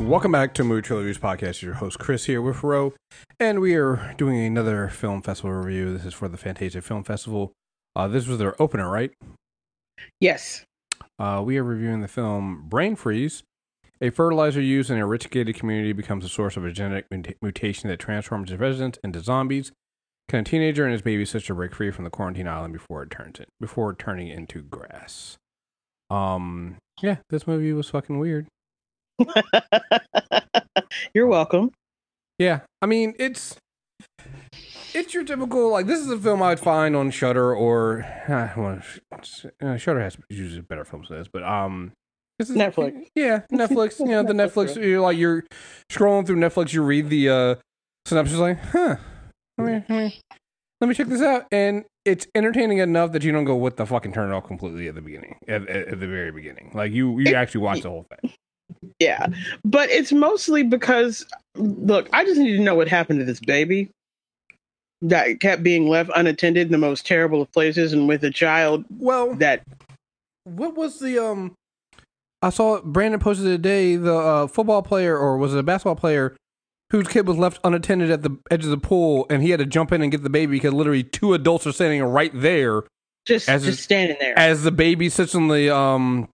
Welcome back to Movie Trilogies Podcast. Your host Chris here with Ro, and we are doing another film festival review. This is for the Fantasia Film Festival. Uh, this was their opener, right? Yes. Uh, we are reviewing the film Brain Freeze. A fertilizer used in a rich gated community becomes a source of a genetic muta- mutation that transforms its residents into zombies. Can a teenager and his baby sister break free from the quarantine island before it turns it before turning into grass? Um, yeah, this movie was fucking weird. You're welcome. Yeah, I mean it's it's your typical like this is a film I'd find on Shudder or uh, well, uh, Shudder has usually better films than this, but um, this is Netflix. Yeah, Netflix. You know the Netflix. You're like you're scrolling through Netflix. You read the uh synopsis, like, huh? Let me, let me let me check this out, and it's entertaining enough that you don't go what the fucking turn it off completely at the beginning, at, at, at the very beginning. Like you you actually watch the whole thing. Yeah. But it's mostly because, look, I just need to know what happened to this baby that kept being left unattended in the most terrible of places and with a child Well, that, What was the um? I saw Brandon posted today the uh, football player or was it a basketball player whose kid was left unattended at the edge of the pool and he had to jump in and get the baby because literally two adults are standing right there just, As just standing there. as the baby sits on the um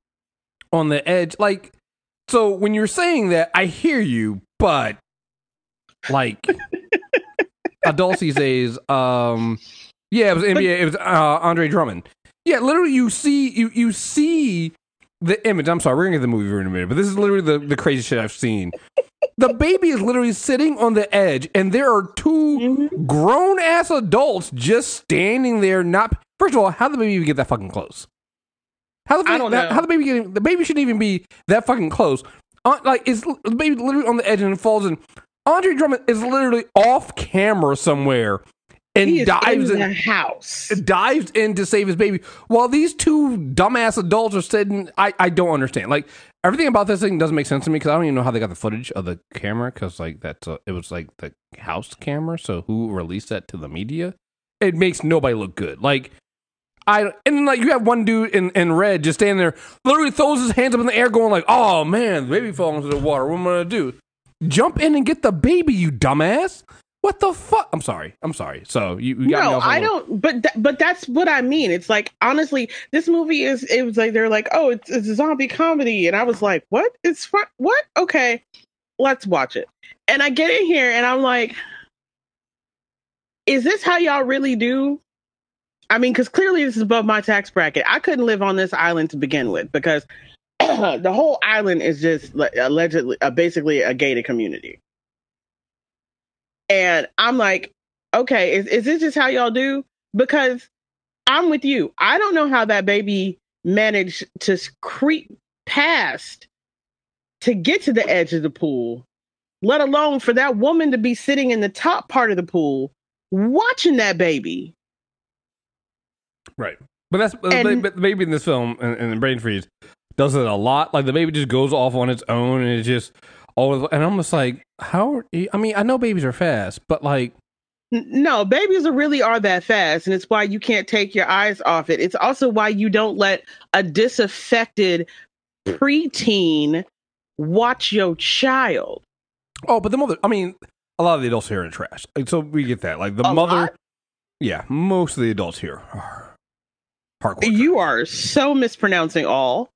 on the edge. Like, so when you're saying that, I hear you, but like adults these days, um, yeah, it was NBA. It was uh, Andre Drummond. Yeah, literally, you see you you see the image. I'm sorry, we're gonna get the movie in a minute, but this is literally the the crazy shit I've seen. The baby is literally sitting on the edge, and there are 2 Mhm. grown ass adults just standing there. Not first of all, how did the baby even get that fucking close? How the I baby, don't know. how the baby get, the baby shouldn't even be that fucking close. Uh, like it's the baby literally on the edge and it falls in. Andre Drummond is literally off camera somewhere and he is dives in in, the house. dives in to save his baby while these two dumbass adults are sitting i, I don't understand like everything about this thing doesn't make sense to me because i don't even know how they got the footage of the camera because like that's uh, it was like the house camera so who released that to the media it makes nobody look good like I and like you have one dude in, in red just standing there, literally throws his hands up in the air, going like, "Oh man, the baby fell into the water. What am I gonna do? Jump in and get the baby, you dumbass! What the fuck? I'm sorry. I'm sorry. So you, you no, little- don't. But th- but that's what I mean. It's like honestly, this movie is. It was like they're like, oh, it's, it's a zombie comedy, and I was like, what? It's fun. What? Okay, let's watch it. And I get in here, and I'm like, is this how y'all really do? I mean, because clearly this is above my tax bracket. I couldn't live on this island to begin with because the whole island is just allegedly, uh, basically a gated community. And I'm like, okay, is, is this just how y'all do? Because I'm with you. I don't know how that baby managed to creep past to get to the edge of the pool, let alone for that woman to be sitting in the top part of the pool watching that baby. Right. But that's but the baby in this film and, and Brain Freeze does it a lot. Like the baby just goes off on its own and it just all and I'm just like, how? Are you, I mean, I know babies are fast, but like, No, babies are really are that fast, and it's why you can't take your eyes off it. It's also why you don't let a disaffected preteen watch your child. oh, but the mother. I mean, a lot of the adults here are trash. Like, so we get that. Like the A mother. lot? Yeah, most of the adults here are hardcore. You are so mispronouncing all.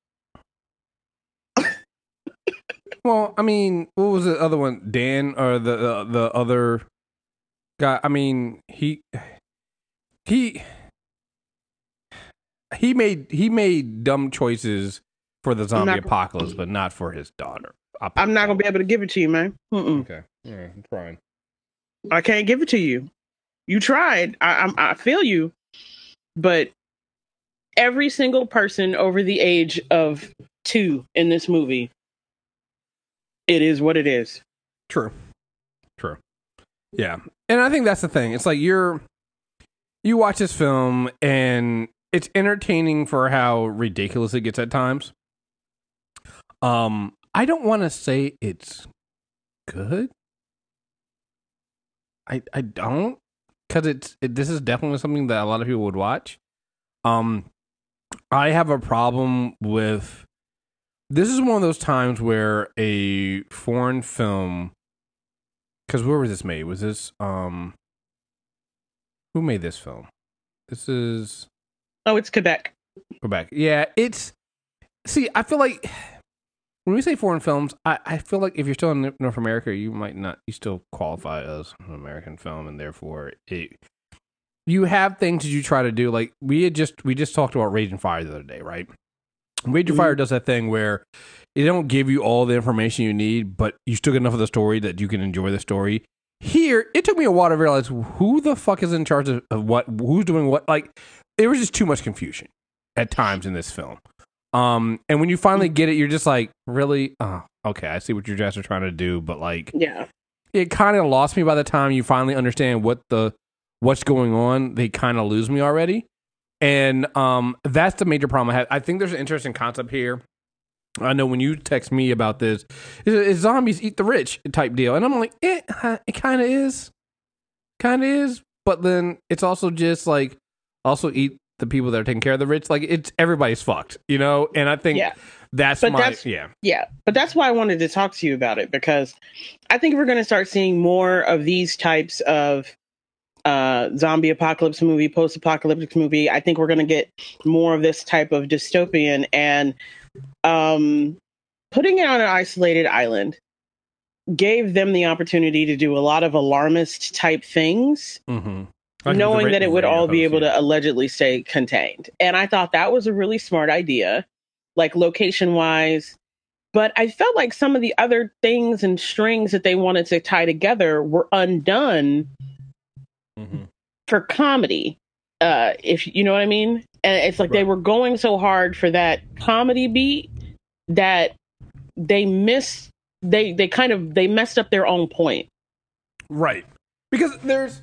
Well, I mean, what was the other one? Dan or the the, the other guy? I mean, he he he made he made dumb choices for the zombie not- apocalypse, but not for his daughter. I'm not gonna be able to give it to you, man. Mm-mm. Okay, yeah, I'm trying. I can't give it to you. You tried. I, I'm, I feel you, but every single person over the age of two in this movie, it is what it is. True. True. Yeah. And I think that's the thing. It's like you're you watch this film and it's entertaining for how ridiculous it gets at times. Um I don't want to say it's good. I I don't cuz it's it, this is definitely something that a lot of people would watch. Um I have a problem with this is one of those times where a foreign film because where was this made? Was this um who made this film? This is Oh, it's Quebec. Quebec. Yeah, it's see, I feel like when we say foreign films, I, I feel like if you're still in North America, you might not you still qualify as an American film and therefore it you have things that you try to do like we had just we just talked about Raging Fire the other day, right? Raging Fire mm-hmm. does that thing where it don't give you all the information you need, but you still get enough of the story that you can enjoy the story. Here, it took me a while to realize who the fuck is in charge of, of what, who's doing what. Like, there was just too much confusion at times in this film. Um, and when you finally mm. get it, you're just like, really? Oh, okay, I see what your guys are trying to do, but like, Yeah. it kind of lost me by the time you finally understand what the what's going on. They kind of lose me already, and um, that's the major problem I have. I think there's an interesting concept here. I know when you text me about this, is, zombies eat the rich type deal, and I'm like, it, it kind of is, kind of is, but then it's also just like also eat the people that are taking care of the rich. Like it's everybody's fucked, you know. And I think Yeah. that's But my that's- yeah. Yeah, but that's why I wanted to talk to you about it because I think we're going to start seeing more of these types of uh, zombie apocalypse movie, post apocalyptic movie. I think we're going to get more of this type of dystopian and um, putting it on an isolated island gave them the opportunity to do a lot of alarmist type things Mm-hmm. knowing that it would all be able to allegedly stay contained. And I thought that was a really smart idea, like location wise. But I felt like some of the other things and strings that they wanted to tie together were undone Mm-hmm. for comedy. Uh, if you know what I mean. And it's like they were going so hard for that comedy beat that they missed they they kind of they messed up their own point. Right. Because there's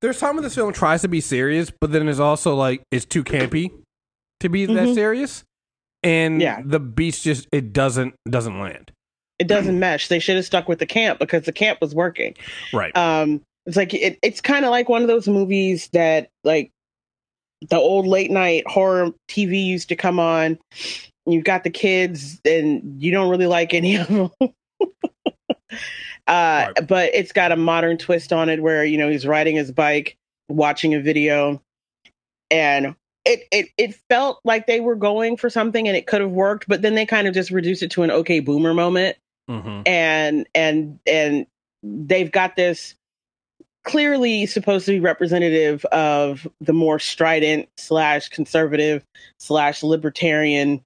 there's time when this film tries to be serious, but then it's also like it's too campy to be that Mhm. serious. And Yeah. the beats just it doesn't doesn't land. It doesn't mesh. They should have stuck with the camp because the camp was working. Right. um it's like it, it's kind of like one of those movies that like the old late night horror tv used to come on. You've got the kids and you don't really like any of them. Uh but it's got a modern twist on it where you know he's riding his bike watching a video and it, it it felt like they were going for something and it could have worked but then they kind of just reduced it to an okay boomer moment. Mm-hmm. and and and they've got this clearly supposed to be representative of the more strident slash conservative slash libertarian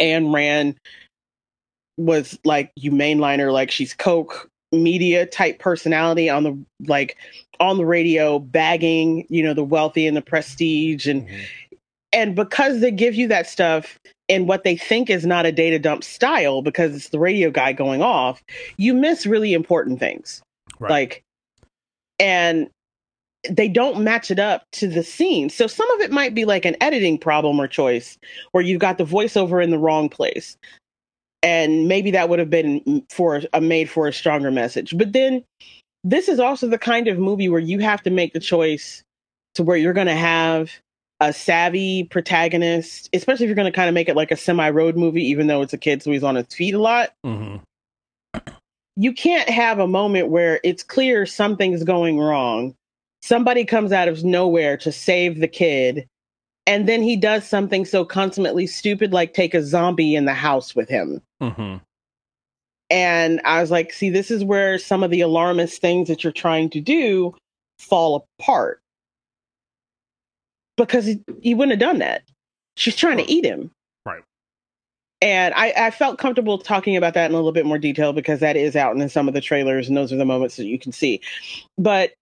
Ayn Rand was like you mainliner like she's coke media type personality on the like on the radio bagging you know the wealthy and the prestige and Mm-hmm. and because they give you that stuff in what they think is not a data dump style because it's the radio guy going off you miss really important things Right. like and they don't match it up to the scene so some of it might be like an editing problem or choice where you've got the voiceover in the wrong place and maybe that would have been for a made for a stronger message but then this is also the kind of movie where you have to make the choice to where you're going to have a savvy protagonist, especially if you're going to kind of make it like a semi road movie, even though it's a kid, so he's on his feet a lot. Mm-hmm. You can't have a moment where it's clear something's going wrong. Somebody comes out of nowhere to save the kid, and then he does something so consummately stupid like take a zombie in the house with him. Mm-hmm. And I was like, see, this is where some of the alarmist things that you're trying to do fall apart. Because he, he wouldn't have done that. She's trying to eat him. And I, I felt comfortable talking about that in a little bit more detail because that is out in some of the trailers and those are the moments that you can see. But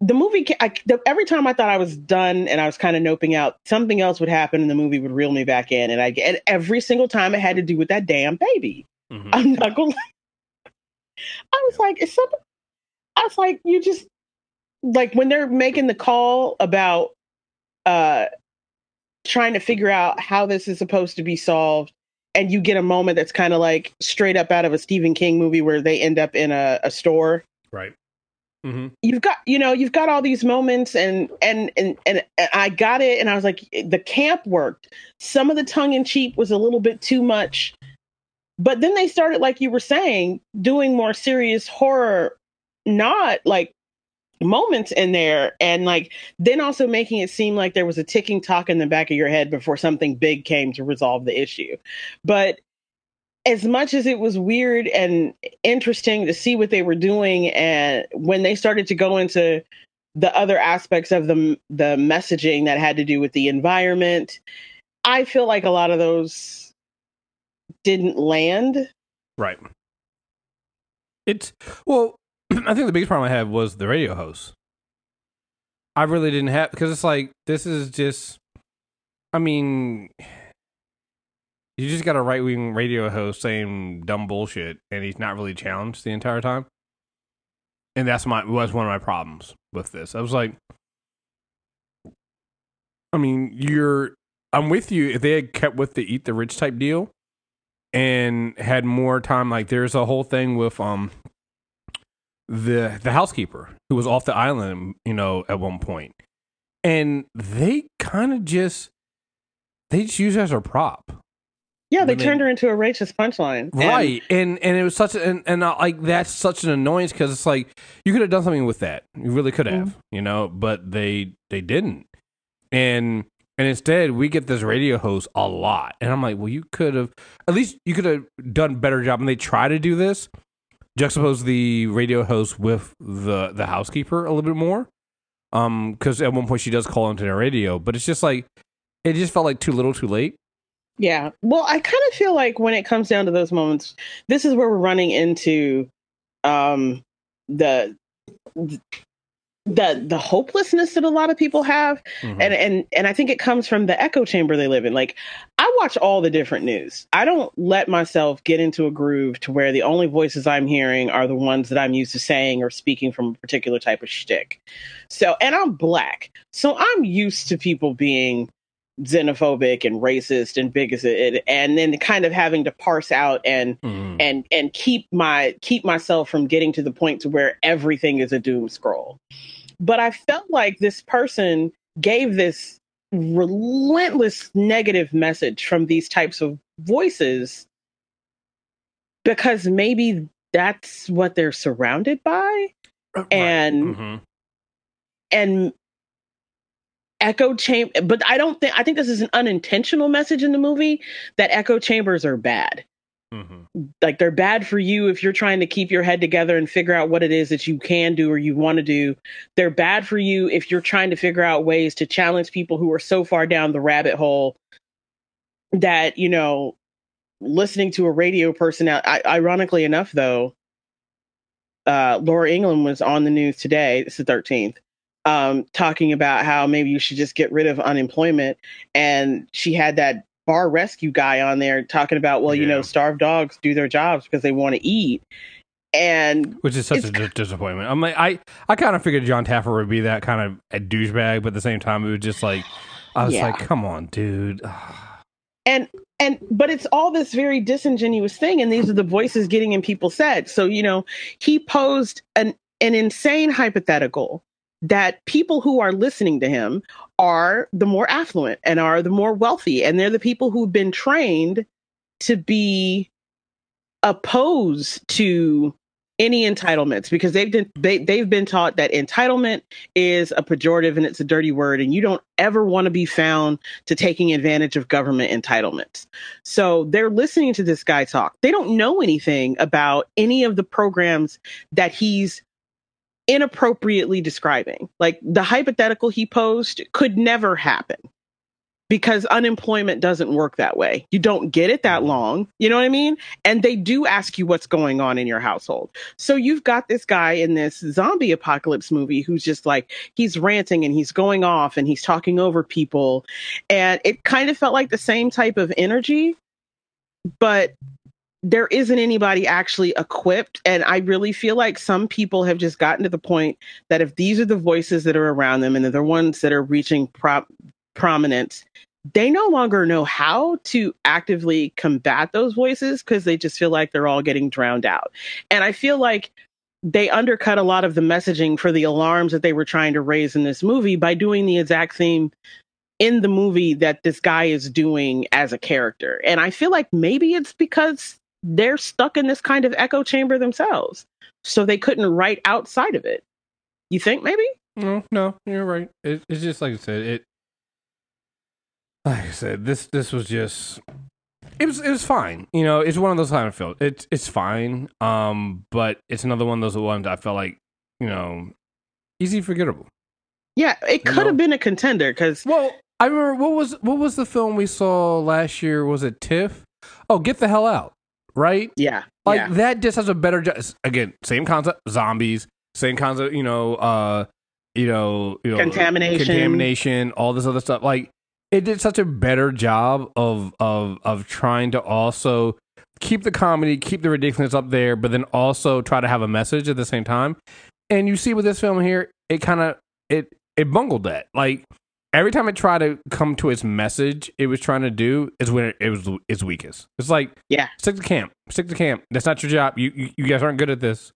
the movie, I, the, every time I thought I was done and I was kind of noping out, something else would happen and the movie would reel me back in. And I and every single time it had to do with that damn baby. Mm-hmm. I'm not gonna. I was like, is something? I was like, you just like when they're making the call about uh trying to figure out how this is supposed to be solved, and you get a moment that's kind of like straight up out of a Stephen King movie where they end up in a, a store. Right. Mm-hmm. You've got, you know, you've got all these moments, and and and and I got it, and I was like, the camp worked. Some of the tongue in cheek was a little bit too much But then they started, like you were saying, doing more serious horror, not like moments in there and like then also making it seem like there was a ticking talk in the back of your head before something big came to resolve the issue. But as much as it was weird and interesting to see what they were doing and when they started to go into the other aspects of the the messaging that had to do with the environment i feel like a lot of those didn't land. Right. It's well I think the biggest problem I had was the radio host. I really didn't have because it's like this is just. I mean, you just got a right wing radio host saying dumb bullshit, and he's not really challenged the entire time. And that's my was one of my problems with this. I was like, I mean, you're. I'm with you. If they had kept with the eat the rich type deal, and had more time, like there's a whole thing with um the the housekeeper who was off the island, you know, at one point, and they kind of just they just use her as a prop. Yeah, they turned her into a racist punchline, right? And and it was such and and uh, like that's such an annoyance because it's like you could have done something with that, you really could have, mm-hmm. you know, but they they didn't, and and instead we get this radio host a lot, and I'm like, well, you could have at least you could have done better job, and they try to do this, juxtapose the radio host with the the housekeeper a little bit more. Um, because at one point she does call into the radio, but it's just like it just felt like too little, too late. Yeah. Well, I kind of feel like when it comes down to those moments, this is where we're running into um the the the hopelessness that a lot of people have. Mm-hmm. and and and I think it comes from the echo chamber they live in. Like I watch all the different news. I don't let myself get into a groove to where the only voices I'm hearing are the ones that I'm used to saying or speaking from a particular type of shtick. So and I'm black. So I'm used to people being xenophobic and racist and bigoted and then kind of having to parse out and mm. and and keep my keep myself from getting to the point to where everything is a doom scroll but I felt like this person gave this relentless negative message from these types of voices because maybe that's what they're surrounded by. Uh, right. And mm-hmm. and echo chamber but i don't think i think this is an unintentional message in the movie that echo chambers are bad Mm-hmm. Like they're bad for you if you're trying to keep your head together and figure out what it is that you can do or you want to do. They're bad for you if you're trying to figure out ways to challenge people who are so far down the rabbit hole that, you know, listening to a radio person out. I, ironically enough, though, uh, Laura Ingraham was on the news today. It's the 13th. Um, talking about how maybe you should just get rid of unemployment. And she had that bar rescue guy on there talking about, well, yeah. you know, starved dogs do their jobs because they want to eat. And which is such a d- disappointment. I'm like, I, I kind of figured John Taffer would be that kind of a douchebag, but at the same time, it was just like, I was yeah. like, come on, dude. and and but it's all this very disingenuous thing, and these are the voices getting in people's heads. So you know, he posed an an insane hypothetical that people who are listening to him are the more affluent and are the more wealthy. And they're the people who've been trained to be opposed to any entitlements because they've been they, they've been taught that entitlement is a pejorative and it's a dirty word and you don't ever want to be found to taking advantage of government entitlements so they're listening to this guy talk they don't know anything about any of the programs that he's inappropriately describing. Like the hypothetical he posed could never happen because unemployment doesn't work that way. You don't get it that long. You know what I mean? And they do ask you what's going on in your household. So you've got this guy in this zombie apocalypse movie who's just like, he's ranting and he's going off and he's talking over people. And it kind of felt like the same type of energy, but there isn't anybody actually equipped. And I really feel like some people have just gotten to the point that if these are the voices that are around them and they're the ones that are reaching pro- prominence, they no longer know how to actively combat those voices because they just feel like they're all getting drowned out. And I feel like they undercut a lot of the messaging for the alarms that they were trying to raise in this movie by doing the exact same in the movie that this guy is doing as a character. And I feel like maybe it's because they're stuck in this kind of echo chamber themselves. So they couldn't write outside of it. You think maybe? No, no, you're right. It, it's just like I said. It, like I said, this this was just. It was it was fine. You know, it's one of those kind of films. It's it's fine. Um, but it's another one of those ones I felt like you know, easy forgettable. Yeah, it could have been a contender because Well, I remember what was what was the film we saw last year? Was it TIFF? Oh, Get the Hell Out, right? yeah, Like yeah, that just has a better again, same concept, zombies, same concept, you know, uh you know, you know Contamination. contamination, all this other stuff. Like it did such a better job of of of trying to also keep the comedy, keep the ridiculous up there, but then also try to have a message at the same time. And you see with this film here, it kind of it it bungled that. Like every time it tried to come to its message, it was trying to do is when it, it was its weakest. It's like yeah. stick to camp, stick to camp. That's not your job. You you, you guys aren't good at this.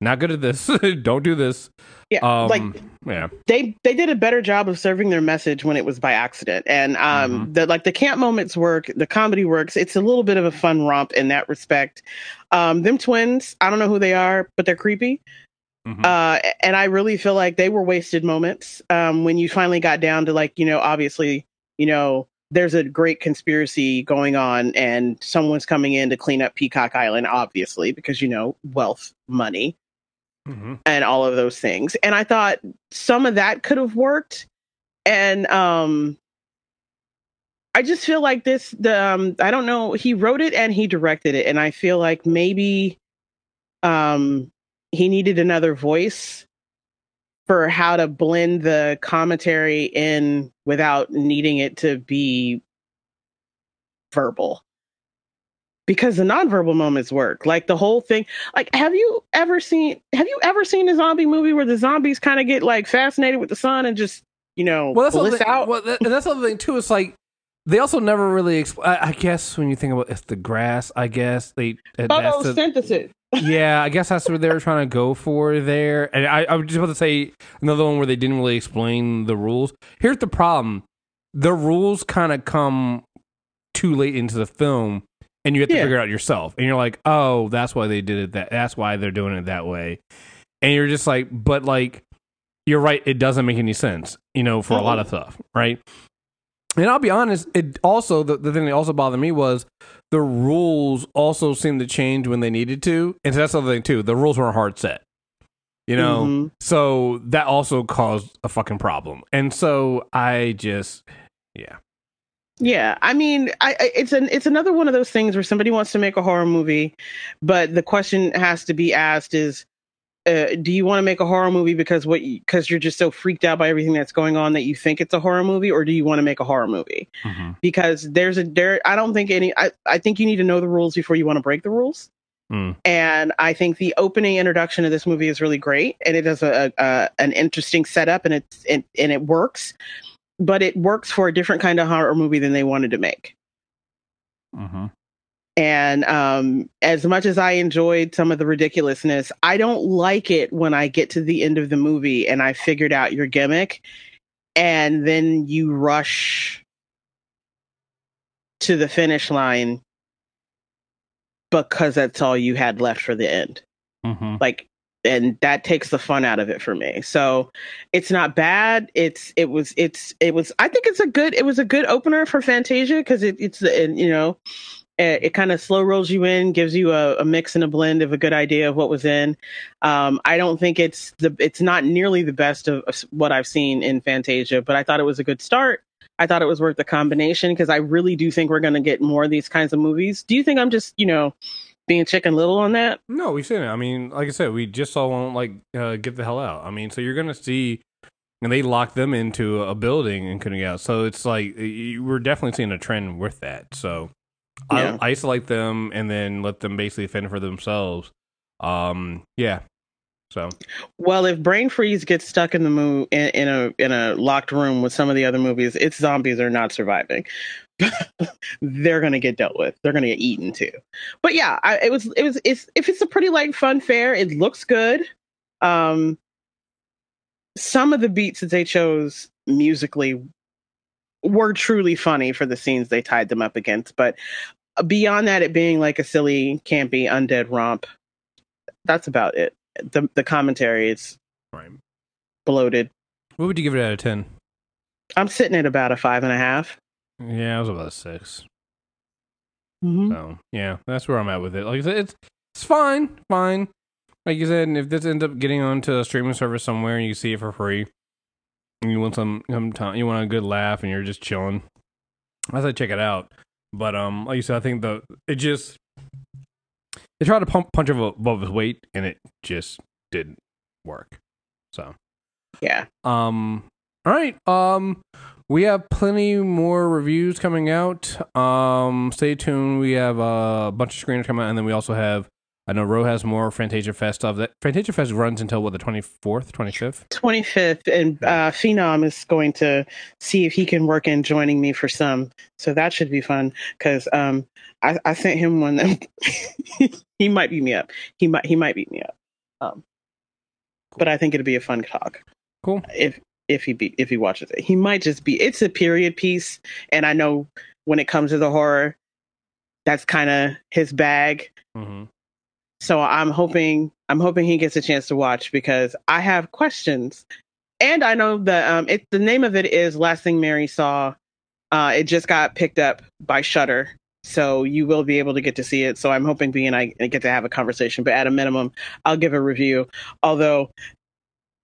Not good at this. Don't do this. Yeah, Um, like yeah. they they did a better job of serving their message when it was by accident and um Mm-hmm. the like the camp moments work the comedy works it's a little bit of a fun romp in that respect um them twins i don't know who they are but they're creepy Mhm. uh and i really feel like they were wasted moments um when you finally got down to like you know obviously you know there's a great conspiracy going on and someone's coming in to clean up peacock island obviously because you know wealth money Mhm. and all of those things. And I thought some of that could have worked. And um I just feel like this the um I don't know, he wrote it and he directed it and I feel like maybe um he needed another voice for how to blend the commentary in without needing it to be verbal because the nonverbal moments work. Like the whole thing. Like, have you ever seen? Have you ever seen a zombie movie where the zombies kind of get like fascinated with the sun and just you know Well, that's the bliss out? Well, that, that's the other thing too. It's like they also never really. Expl- I, I guess when you think about it's the grass. I guess they. Photosynthesis. Yeah, I guess that's what they were trying to go for there. And I, I was just about to say another one where they didn't really explain the rules. Here's the problem: the rules kind of come too late into the film, and you have to Yeah. figure it out yourself. And you're like, oh, that's why they did it. That that's why they're doing it that way. And you're just like, but like, you're right. It doesn't make any sense, you know, for a lot of stuff, right? And I'll be honest, it also the, the thing that also bothered me was the rules also seemed to change when they needed to. And so that's the other thing too. The rules weren't hard set. You know? Mhm. So that also caused a fucking problem. And so I just yeah. Yeah, I mean, I it's an it's another one of those things where somebody wants to make a horror movie, but the question has to be asked is, uh, do you want to make a horror movie because what because you're just so freaked out by everything that's going on that you think it's a horror movie, or do you want to make a horror movie? Because there's a there, I don't think any. I I think you need to know the rules before you want to break the rules. Mm. And I think the opening introduction of this movie is really great, and it has a, a an interesting setup, and it's and, and it works but it works for a different kind of horror movie than they wanted to make. Mm-hmm. And um, as much as I enjoyed some of the ridiculousness, I don't like it when I get to the end of the movie and I figured out your gimmick, and then you rush to the finish line because that's all you had left for the end. Mm-hmm. like and that takes the fun out of it for me. So it's not bad. It's it was it's it was i think it's a good it was a good opener for fantasia because it, it's the you know it, it kind of slow rolls you in gives you a, a mix and a blend of a good idea of what was in um i don't think it's the it's not nearly the best of, of what i've seen in fantasia but i thought it was a good start I thought it was worth the combination because I really do think we're going to get more of these kinds of movies. Do you think I'm just, you know, being chicken little on that? No, we've seen it. I mean, like I said, we just saw one like uh, get the hell out. I mean, so you're gonna see, and they locked them into a building and couldn't get out. So it's like we're definitely seeing a trend with that. So Yeah. I isolate them and then let them basically fend for themselves. Um, yeah. So Well, if Brain Freeze gets stuck in the mo- in, in a in a locked room with some of the other movies, its zombies are not surviving. They're gonna get dealt with. They're gonna get eaten too. But yeah, I, it was it was it's if it's a pretty light fun fair, it looks good. Um, some of the beats that they chose musically were truly funny for the scenes they tied them up against, but beyond that, it being like a silly, campy, undead romp. That's about it. The the commentary is Right. bloated. What would you give it out of ten? I'm sitting at about a five and a half. Yeah, I was about a 6 Mhm. So yeah, that's where I'm at with it. Like I said, it's it's fine, fine. Like you said, and if this ends up getting onto a streaming service somewhere and you see it for free, and you want some some time, you want a good laugh, and you're just chilling, I said check it out. But um, like you said, I think the it just they tried to pump punch above above his weight, and it just didn't work. So Yeah. um, all right. Um, we have plenty more reviews coming out. Um, stay tuned. We have a bunch of screeners coming out, and then we also have. I know Ro has more Fantasia Fest stuff. That Fantasia Fest runs until what the twenty fourth, twenty fifth. 25th, and uh, Phenom is going to see if he can work in joining me for some. So that should be fun because um, I, I sent him one. That he might beat me up. He might he might beat me up. Um, but I think it'll be a fun talk. Cool. If if he be if he watches it, he might just be. It's a period piece, and I know when it comes to the horror, that's kind of his bag. Mm-hmm. So I'm hoping I'm hoping he gets a chance to watch because I have questions, and I know that um, it the name of it is Last Thing Mary Saw. Uh, it just got picked up by Shudder, so you will be able to get to see it. So I'm hoping B and I get to have a conversation, but at a minimum, I'll give a review. Although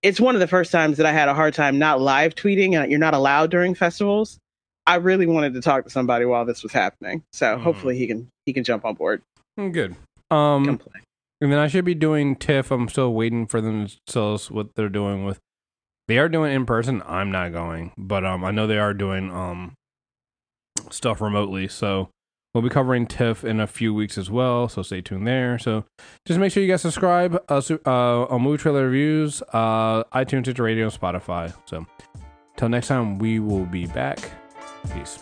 it's one of the first times that I had a hard time not live tweeting. and You're not allowed during festivals. I really wanted to talk to somebody while this was happening, so Mhm. hopefully he can he can jump on board. Good. Um, Come play. And then I should be doing TIFF. I'm still waiting for them to tell us what they're doing with. They are doing in person. I'm not going, but um, I know they are doing um stuff remotely. So we'll be covering TIFF in a few weeks as well. So stay tuned there. So just make sure you guys subscribe uh, uh, on movie trailer reviews, uh, iTunes, Stitcher Radio, Spotify. So till next time, we will be back. Peace.